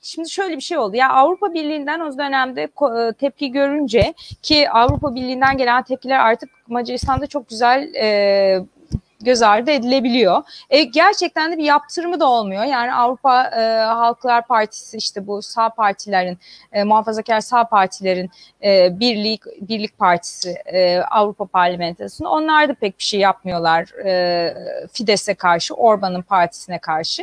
şimdi şöyle bir şey oldu. Ya Avrupa Birliği'nden o dönemde e, tepki görünce ki Avrupa Birliği'nden gelen tepkiler artık Macaristan'da çok güzel e, göz ardı edilebiliyor. E, gerçekten de bir yaptırımı da olmuyor. Yani Avrupa e, Halklar Partisi işte bu sağ partilerin, e, muhafazakar sağ partilerin e, birlik birlik partisi e, Avrupa Parlamentosu'nda onlar da pek bir şey yapmıyorlar e, Fidesz'e karşı, Orban'ın partisine karşı.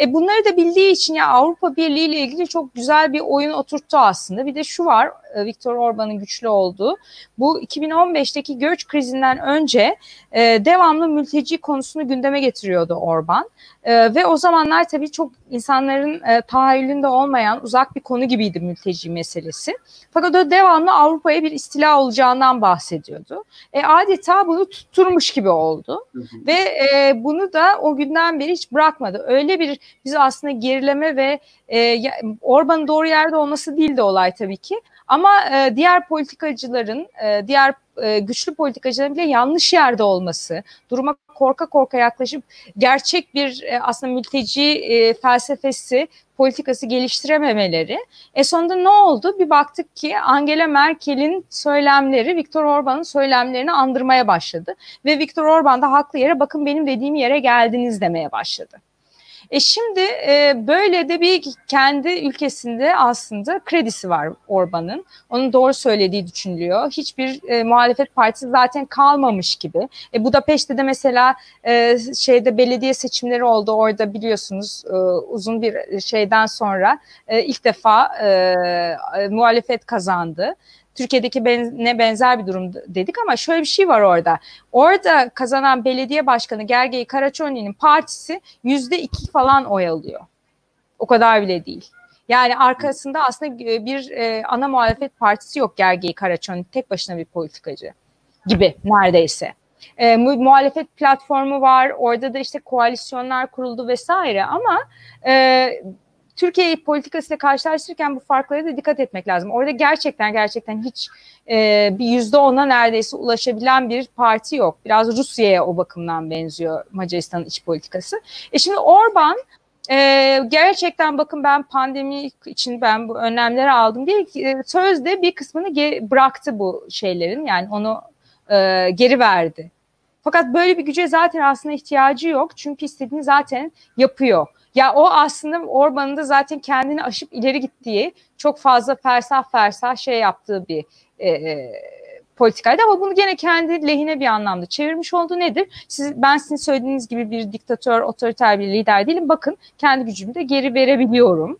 E, bunları da bildiği için ya Avrupa Birliği ile ilgili çok güzel bir oyun oturttu aslında. Bir de şu var, Viktor Orban'ın güçlü olduğu. Bu 2015'teki göç krizinden önce e, devamlı mülteci konusunu gündeme getiriyordu Orban. E, ve o zamanlar tabii çok insanların e, tahayyülünde olmayan uzak bir konu gibiydi mülteci meselesi. Fakat o devamlı Avrupa'ya bir istila olacağından bahsediyordu. E, adeta bunu tutturmuş gibi oldu. Hı hı. Ve e, bunu da o günden beri hiç bırakmadı. Öyle bir biz aslında gerileme ve e, Orban'ın doğru yerde olması değil de olay tabii ki. Ama e, diğer politikacıların, e, diğer e, güçlü politikacıların bile yanlış yerde olması, duruma korka korka yaklaşıp gerçek bir e, aslında mülteci e, felsefesi, politikası geliştirememeleri. E sonunda ne oldu? Bir baktık ki Angela Merkel'in söylemleri Viktor Orban'ın söylemlerini andırmaya başladı. Ve Viktor Orban da haklı yere bakın benim dediğim yere geldiniz demeye başladı. E şimdi e, böyle de bir kendi ülkesinde aslında kredisi var Orban'ın. Onun doğru söylediği düşünülüyor. Hiçbir e, muhalefet partisi zaten kalmamış gibi. E, Budapeşte de mesela e, şeyde belediye seçimleri oldu. Orada biliyorsunuz e, uzun bir şeyden sonra e, ilk defa e, e, muhalefet kazandı. Türkiye'deki ben, benzer bir durum dedik ama şöyle bir şey var orada. Orada kazanan belediye başkanı Gergely Karaçoni'nin partisi yüzde iki falan oy alıyor. O kadar bile değil. Yani arkasında aslında bir e, ana muhalefet partisi yok Gergely Karaçoni. Tek başına bir politikacı gibi neredeyse. E, muhalefet platformu var. Orada da işte koalisyonlar kuruldu vesaire ama e, Türkiye politikasıyla karşılaştırırken bu farklara da dikkat etmek lazım. Orada gerçekten gerçekten hiç e, bir yüzde ona neredeyse ulaşabilen bir parti yok. Biraz Rusya'ya o bakımdan benziyor Macaristan'ın iç politikası. E şimdi Orban e, gerçekten bakın ben pandemi için ben bu önlemleri aldım diye e, sözde bir kısmını bıraktı bu şeylerin yani onu e, geri verdi. Fakat böyle bir güce zaten aslında ihtiyacı yok çünkü istediğini zaten yapıyor. Ya o aslında Orban'ın da zaten kendini aşıp ileri gittiği çok fazla fersah fersah şey yaptığı bir e, e politikaydı ama bunu gene kendi lehine bir anlamda çevirmiş oldu nedir? Siz, ben sizin söylediğiniz gibi bir diktatör, otoriter bir lider değilim. Bakın kendi gücümü de geri verebiliyorum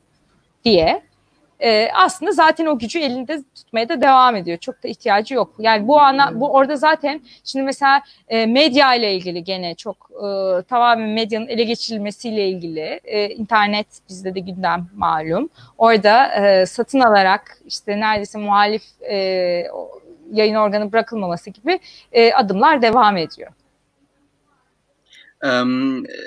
diye e, aslında zaten o gücü elinde tutmaya da devam ediyor. Çok da ihtiyacı yok. Yani bu ana bu orada zaten şimdi mesela e, medya ile ilgili gene çok e, tamamen medyanın ele geçirilmesiyle ilgili e, internet bizde de gündem malum. Orada e, satın alarak işte neredeyse muhalif e, yayın organı bırakılmaması gibi e, adımlar devam ediyor.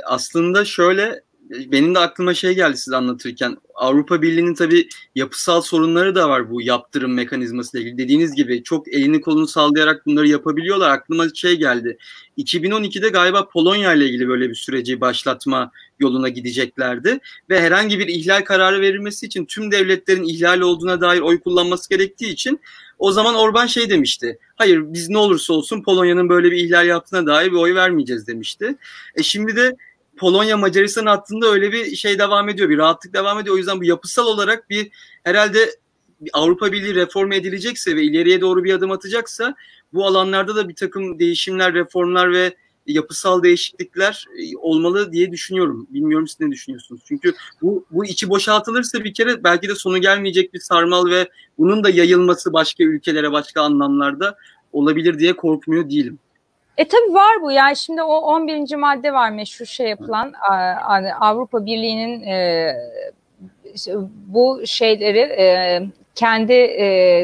Aslında şöyle benim de aklıma şey geldi siz anlatırken. Avrupa Birliği'nin tabii yapısal sorunları da var bu yaptırım mekanizması ile ilgili. Dediğiniz gibi çok elini kolunu sallayarak bunları yapabiliyorlar. Aklıma şey geldi. 2012'de galiba Polonya ile ilgili böyle bir süreci başlatma yoluna gideceklerdi. Ve herhangi bir ihlal kararı verilmesi için tüm devletlerin ihlal olduğuna dair oy kullanması gerektiği için o zaman Orban şey demişti. Hayır biz ne olursa olsun Polonya'nın böyle bir ihlal yaptığına dair bir oy vermeyeceğiz demişti. E şimdi de Polonya Macaristan hattında öyle bir şey devam ediyor. Bir rahatlık devam ediyor. O yüzden bu yapısal olarak bir herhalde Avrupa Birliği reform edilecekse ve ileriye doğru bir adım atacaksa bu alanlarda da bir takım değişimler, reformlar ve yapısal değişiklikler e, olmalı diye düşünüyorum. Bilmiyorum siz ne düşünüyorsunuz? Çünkü bu, bu içi boşaltılırsa bir kere belki de sonu gelmeyecek bir sarmal ve bunun da yayılması başka ülkelere, başka anlamlarda olabilir diye korkmuyor değilim. E tabii var bu. Yani şimdi o 11. madde var meşhur şey yapılan Avrupa Birliği'nin e, bu şeyleri e, kendi e,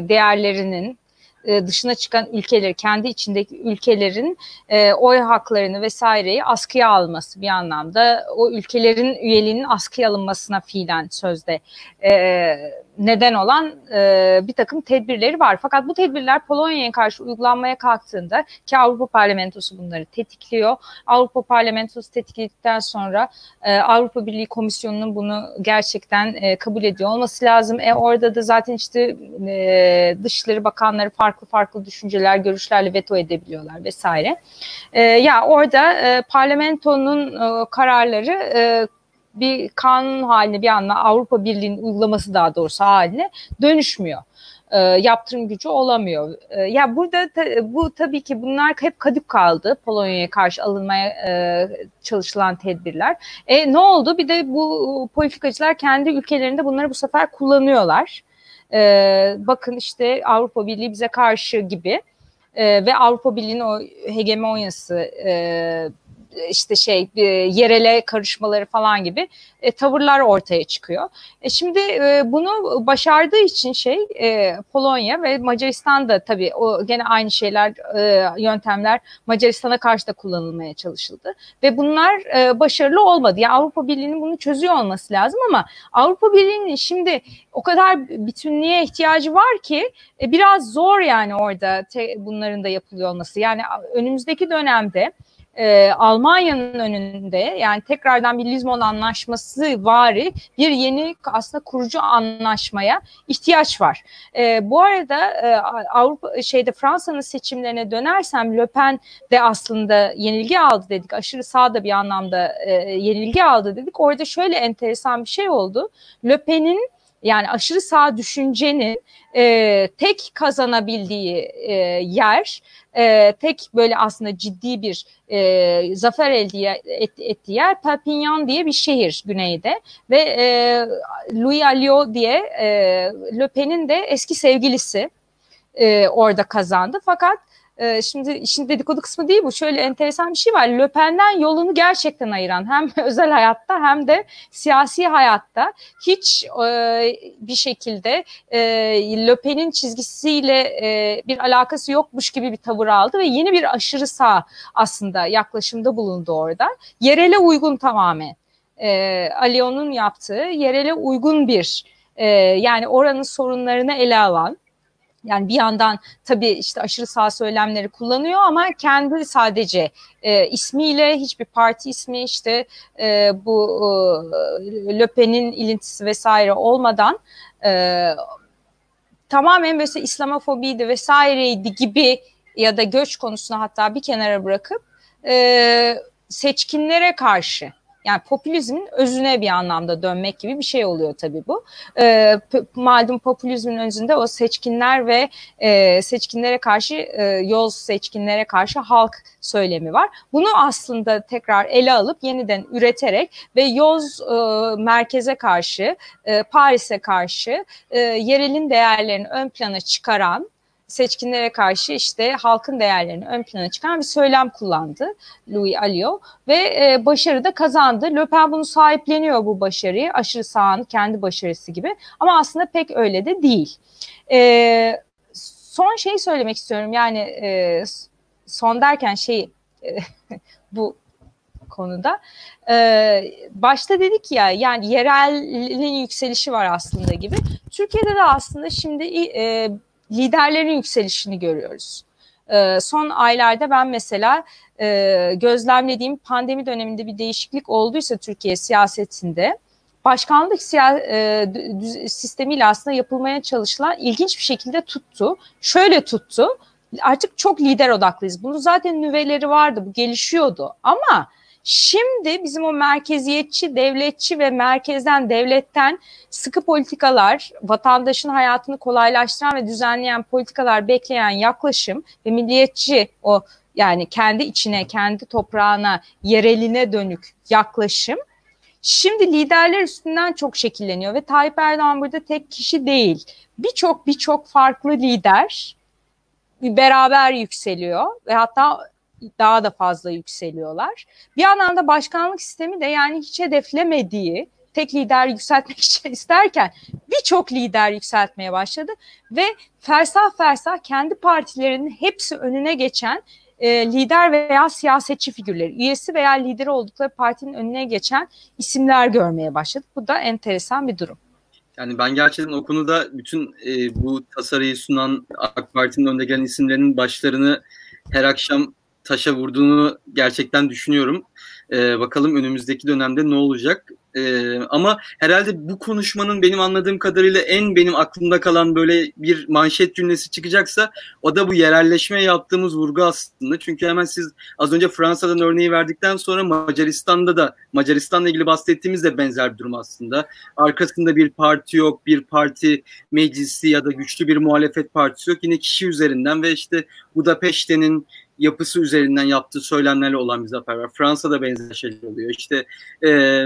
değerlerinin dışına çıkan ülkeleri, kendi içindeki ülkelerin e, oy haklarını vesaireyi askıya alması bir anlamda o ülkelerin üyeliğinin askıya alınmasına fiilen sözde e, neden olan e, bir takım tedbirleri var. Fakat bu tedbirler Polonya'ya karşı uygulanmaya kalktığında ki Avrupa Parlamentosu bunları tetikliyor. Avrupa Parlamentosu tetikledikten sonra e, Avrupa Birliği Komisyonu'nun bunu gerçekten e, kabul ediyor olması lazım. E, orada da zaten işte e, Dışişleri Bakanları farklı farklı düşünceler, görüşlerle veto edebiliyorlar vesaire. E, ya orada e, parlamentonun e, kararları e, bir kanun haline bir anda Avrupa Birliği'nin uygulaması daha doğrusu haline dönüşmüyor. E, yaptırım gücü olamıyor. E, ya burada ta, bu tabii ki bunlar hep kadük kaldı Polonya'ya karşı alınmaya e, çalışılan tedbirler. E, ne oldu? Bir de bu politikacılar kendi ülkelerinde bunları bu sefer kullanıyorlar. E, bakın işte Avrupa Birliği bize karşı gibi e, ve Avrupa Birliği'nin o hegemonyası e, işte şey e, yerele karışmaları falan gibi e, tavırlar ortaya çıkıyor. E, şimdi e, bunu başardığı için şey e, Polonya ve Macaristan da tabii o gene aynı şeyler e, yöntemler Macaristan'a karşı da kullanılmaya çalışıldı ve bunlar e, başarılı olmadı. Yani Avrupa Birliği'nin bunu çözüyor olması lazım ama Avrupa Birliği'nin şimdi o kadar bütünlüğe ihtiyacı var ki e, biraz zor yani orada te, bunların da yapılıyor olması. Yani önümüzdeki dönemde e, Almanya'nın önünde yani tekrardan bir Lizbon anlaşması vari bir yeni aslında kurucu anlaşmaya ihtiyaç var. E, bu arada e, Avrupa şeyde Fransa'nın seçimlerine dönersem Le Pen de aslında yenilgi aldı dedik. Aşırı sağda bir anlamda e, yenilgi aldı dedik. Orada şöyle enteresan bir şey oldu. Le Pen'in yani aşırı sağ düşüncenin e, tek kazanabildiği e, yer, e, tek böyle aslında ciddi bir e, zafer elde et, ettiği yer Perpignan diye bir şehir güneyde ve e, Louis Alliot diye e, Le Pen'in de eski sevgilisi e, orada kazandı. Fakat ee, şimdi işin dedikodu kısmı değil bu. Şöyle enteresan bir şey var. Löpen'den yolunu gerçekten ayıran hem [LAUGHS] özel hayatta hem de siyasi hayatta hiç e, bir şekilde e, Löpen'in çizgisiyle e, bir alakası yokmuş gibi bir tavır aldı ve yeni bir aşırı sağ aslında yaklaşımda bulundu orada. Yerele uygun tamamen. E, Alion'un yaptığı yerele uygun bir e, yani oranın sorunlarını ele alan yani bir yandan tabii işte aşırı sağ söylemleri kullanıyor ama kendi sadece e, ismiyle hiçbir parti ismi işte e, bu e, Löpen'in ilintisi vesaire olmadan e, tamamen mesela İslamofobiydi vesaireydi gibi ya da göç konusunu hatta bir kenara bırakıp e, seçkinlere karşı yani popülizmin özüne bir anlamda dönmek gibi bir şey oluyor tabii bu. E, malum popülizmin özünde o seçkinler ve e, seçkinlere karşı e, yoz seçkinlere karşı halk söylemi var. Bunu aslında tekrar ele alıp yeniden üreterek ve yoz e, merkeze karşı, e, Paris'e karşı e, yerelin değerlerini ön plana çıkaran seçkinlere karşı işte halkın değerlerini ön plana çıkan bir söylem kullandı Louis Alliot ve e, başarı da kazandı. Le Pen bunu sahipleniyor bu başarıyı aşırı sağın kendi başarısı gibi ama aslında pek öyle de değil. E, son şeyi söylemek istiyorum yani e, son derken şey e, [LAUGHS] bu konuda. Ee, başta dedik ya yani yerelin yükselişi var aslında gibi. Türkiye'de de aslında şimdi e, liderlerin yükselişini görüyoruz. E, son aylarda ben mesela e, gözlemlediğim pandemi döneminde bir değişiklik olduysa Türkiye siyasetinde başkanlık siya, e, sistemiyle aslında yapılmaya çalışılan ilginç bir şekilde tuttu. Şöyle tuttu. Artık çok lider odaklıyız. Bunu zaten nüveleri vardı. Bu gelişiyordu. Ama Şimdi bizim o merkeziyetçi, devletçi ve merkezden, devletten sıkı politikalar, vatandaşın hayatını kolaylaştıran ve düzenleyen politikalar bekleyen yaklaşım ve milliyetçi o yani kendi içine, kendi toprağına, yereline dönük yaklaşım şimdi liderler üstünden çok şekilleniyor ve Tayyip Erdoğan burada tek kişi değil. Birçok birçok farklı lider beraber yükseliyor ve hatta daha da fazla yükseliyorlar. Bir yandan da başkanlık sistemi de yani hiç hedeflemediği tek lider yükseltmek [LAUGHS] isterken birçok lider yükseltmeye başladı ve fersah fersah kendi partilerinin hepsi önüne geçen e, lider veya siyasetçi figürleri, üyesi veya lideri oldukları partinin önüne geçen isimler görmeye başladık. Bu da enteresan bir durum. Yani ben gerçekten o konuda bütün e, bu tasarıyı sunan AK Parti'nin önde gelen isimlerinin başlarını her akşam taşa vurduğunu gerçekten düşünüyorum. Ee, bakalım önümüzdeki dönemde ne olacak. Ee, ama herhalde bu konuşmanın benim anladığım kadarıyla en benim aklımda kalan böyle bir manşet cümlesi çıkacaksa o da bu yerelleşme yaptığımız vurgu aslında. Çünkü hemen siz az önce Fransa'dan örneği verdikten sonra Macaristan'da da Macaristan'la ilgili bahsettiğimiz de benzer bir durum aslında. Arkasında bir parti yok, bir parti meclisi ya da güçlü bir muhalefet partisi yok. Yine kişi üzerinden ve işte Budapeşte'nin yapısı üzerinden yaptığı söylemlerle olan bir zafer var. Fransa'da benzer şeyler oluyor. İşte e,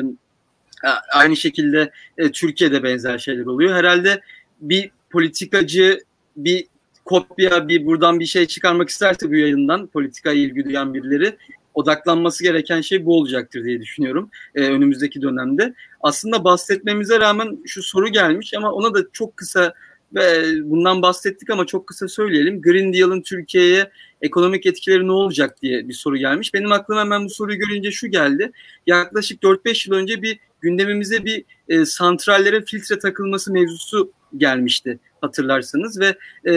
aynı şekilde e, Türkiye'de benzer şeyler oluyor. Herhalde bir politikacı bir kopya bir buradan bir şey çıkarmak isterse bu yayından politika ilgi duyan birileri odaklanması gereken şey bu olacaktır diye düşünüyorum e, önümüzdeki dönemde. Aslında bahsetmemize rağmen şu soru gelmiş ama ona da çok kısa ve bundan bahsettik ama çok kısa söyleyelim. Green Deal'ın Türkiye'ye ekonomik etkileri ne olacak diye bir soru gelmiş. Benim aklıma hemen bu soruyu görünce şu geldi. Yaklaşık 4-5 yıl önce bir gündemimize bir e, santrallere filtre takılması mevzusu gelmişti hatırlarsanız ve e,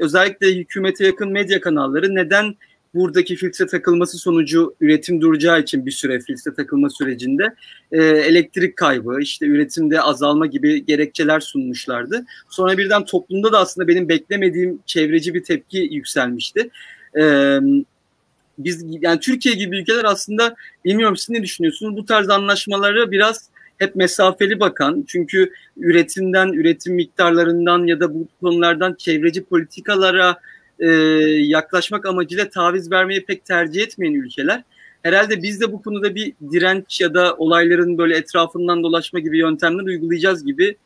özellikle hükümete yakın medya kanalları neden buradaki filtre takılması sonucu üretim duracağı için bir süre filtre takılma sürecinde e, elektrik kaybı, işte üretimde azalma gibi gerekçeler sunmuşlardı. Sonra birden toplumda da aslında benim beklemediğim çevreci bir tepki yükselmişti. E, biz yani Türkiye gibi ülkeler aslında bilmiyorum siz ne düşünüyorsunuz? Bu tarz anlaşmaları biraz hep mesafeli bakan çünkü üretimden, üretim miktarlarından ya da bu konulardan çevreci politikalara e, yaklaşmak amacıyla taviz vermeyi pek tercih etmeyen ülkeler. Herhalde biz de bu konuda bir direnç ya da olayların böyle etrafından dolaşma gibi yöntemler uygulayacağız gibi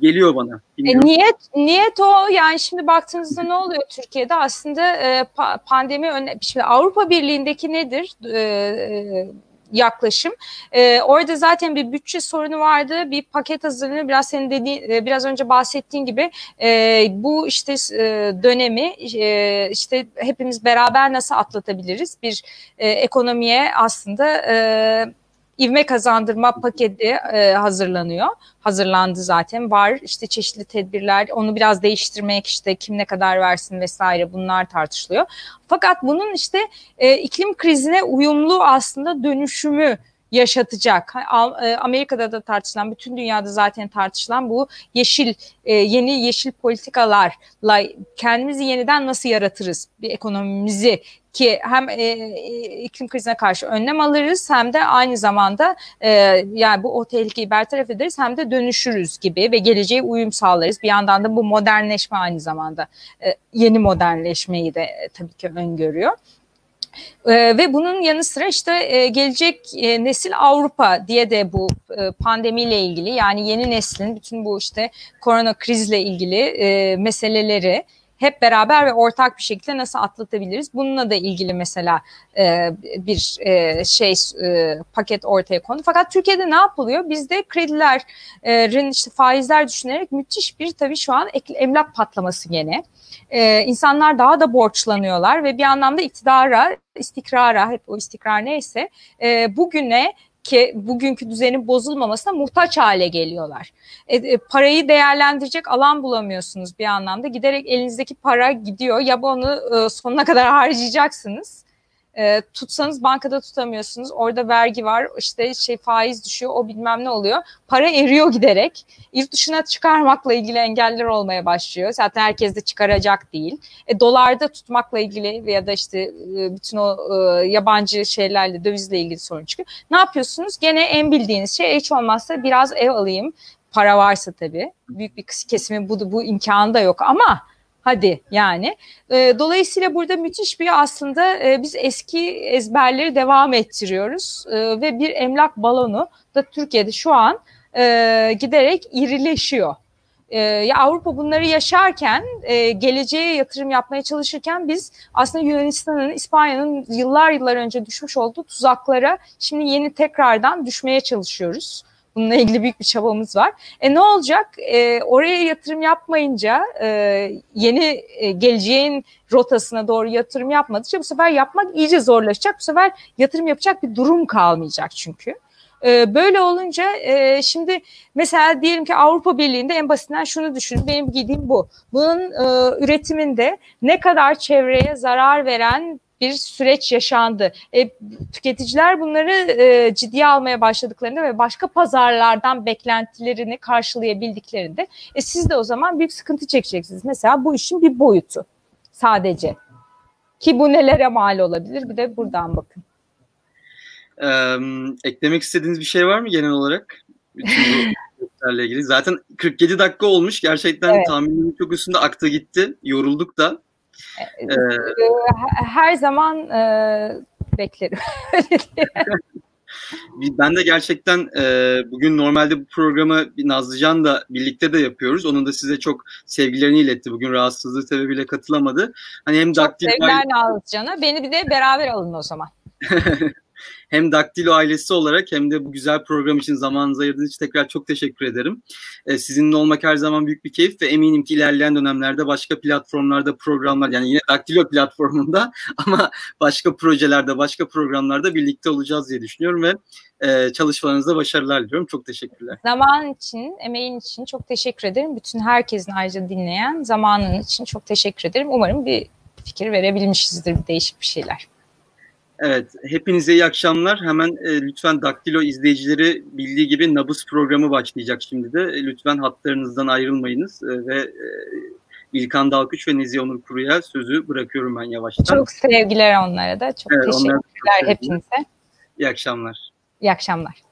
geliyor bana. E, niyet niyet o yani şimdi baktığınızda ne oluyor Türkiye'de aslında e, pandemi önle şimdi Avrupa Birliği'ndeki nedir? E, e, yaklaşım. E, orada zaten bir bütçe sorunu vardı. Bir paket hazırlanıyor. Biraz senin dediğin, e, biraz önce bahsettiğin gibi e, bu işte e, dönemi e, işte hepimiz beraber nasıl atlatabiliriz? Bir e, ekonomiye aslında e, ivme kazandırma paketi e, hazırlanıyor. Hazırlandı zaten. Var işte çeşitli tedbirler. Onu biraz değiştirmek işte kim ne kadar versin vesaire bunlar tartışılıyor. Fakat bunun işte e, iklim krizine uyumlu aslında dönüşümü yaşatacak. E, Amerika'da da tartışılan, bütün dünyada zaten tartışılan bu yeşil e, yeni yeşil politikalarla kendimizi yeniden nasıl yaratırız bir ekonomimizi ki hem e, iklim krizine karşı önlem alırız hem de aynı zamanda e, yani bu o tehlikeyi bertaraf ederiz hem de dönüşürüz gibi ve geleceğe uyum sağlarız. Bir yandan da bu modernleşme aynı zamanda e, yeni modernleşmeyi de e, tabii ki öngörüyor. Ee, ve bunun yanı sıra işte e, gelecek e, nesil Avrupa diye de bu e, pandemiyle ilgili yani yeni neslin bütün bu işte korona krizle ilgili meseleleri hep beraber ve ortak bir şekilde nasıl atlatabiliriz? Bununla da ilgili mesela e, bir e, şey e, paket ortaya kondu. Fakat Türkiye'de ne yapılıyor? Bizde kredilerin işte faizler düşünerek müthiş bir tabii şu an emlak patlaması gene. Ee, insanlar daha da borçlanıyorlar ve bir anlamda iktidara, istikrara, hep o istikrar neyse e, bugüne ki bugünkü düzenin bozulmamasına muhtaç hale geliyorlar. E, e, parayı değerlendirecek alan bulamıyorsunuz bir anlamda. Giderek elinizdeki para gidiyor. Ya onu e, sonuna kadar harcayacaksınız e, tutsanız bankada tutamıyorsunuz. Orada vergi var, işte şey faiz düşüyor, o bilmem ne oluyor. Para eriyor giderek. Yurt dışına çıkarmakla ilgili engeller olmaya başlıyor. Zaten herkes de çıkaracak değil. E, dolarda tutmakla ilgili ya da işte e, bütün o e, yabancı şeylerle, dövizle ilgili sorun çıkıyor. Ne yapıyorsunuz? Gene en bildiğiniz şey hiç olmazsa biraz ev alayım. Para varsa tabii. Büyük bir kesimin bu, bu imkanı da yok ama hadi yani. E, dolayısıyla burada müthiş bir aslında e, biz eski ezberleri devam ettiriyoruz e, ve bir emlak balonu da Türkiye'de şu an e, giderek irileşiyor. E, ya Avrupa bunları yaşarken, e, geleceğe yatırım yapmaya çalışırken biz aslında Yunanistan'ın, İspanya'nın yıllar yıllar önce düşmüş olduğu tuzaklara şimdi yeni tekrardan düşmeye çalışıyoruz. Bununla ilgili büyük bir çabamız var. E ne olacak? E, oraya yatırım yapmayınca e, yeni e, geleceğin rotasına doğru yatırım yapmadıkça bu sefer yapmak iyice zorlaşacak. Bu sefer yatırım yapacak bir durum kalmayacak çünkü. E, böyle olunca e, şimdi mesela diyelim ki Avrupa Birliği'nde en basitinden şunu düşünün. Benim giydiğim bu. Bunun e, üretiminde ne kadar çevreye zarar veren bir süreç yaşandı. E, tüketiciler bunları e, ciddiye almaya başladıklarında ve başka pazarlardan beklentilerini karşılayabildiklerinde e, siz de o zaman büyük sıkıntı çekeceksiniz. Mesela bu işin bir boyutu sadece. Ki bu nelere mal olabilir bir de buradan bakın. Ee, eklemek istediğiniz bir şey var mı genel olarak? Bütün bu [LAUGHS] ilgili. Zaten 47 dakika olmuş. Gerçekten evet. tahminimin çok üstünde aktı gitti. Yorulduk da. Ee, Her zaman e, beklerim. [LAUGHS] ben de gerçekten e, bugün normalde bu programı Nazlıcan da birlikte de yapıyoruz. Onun da size çok sevgilerini iletti. Bugün rahatsızlığı sebebiyle katılamadı. Hani hem çok daktil sevgiler Nazlıcan'a. Beni bir de beraber alın o zaman. [LAUGHS] hem Daktilo ailesi olarak hem de bu güzel program için zamanınızı ayırdığınız için tekrar çok teşekkür ederim. Ee, sizinle olmak her zaman büyük bir keyif ve eminim ki ilerleyen dönemlerde başka platformlarda programlar yani yine Daktilo platformunda [LAUGHS] ama başka projelerde başka programlarda birlikte olacağız diye düşünüyorum ve e, çalışmalarınızda başarılar diliyorum. Çok teşekkürler. Zaman için, emeğin için çok teşekkür ederim. Bütün herkesin ayrıca dinleyen zamanın için çok teşekkür ederim. Umarım bir fikir verebilmişizdir bir değişik bir şeyler. Evet, hepinize iyi akşamlar. Hemen e, lütfen Daktilo izleyicileri bildiği gibi Nabız programı başlayacak şimdi de. E, lütfen hatlarınızdan ayrılmayınız e, ve e, İlkan Dalkıç ve Nezihe Onur Kuru'ya sözü bırakıyorum ben yavaştan. Çok sevgiler onlara da. Çok evet, teşekkürler çok hepinize. İyi akşamlar. İyi akşamlar.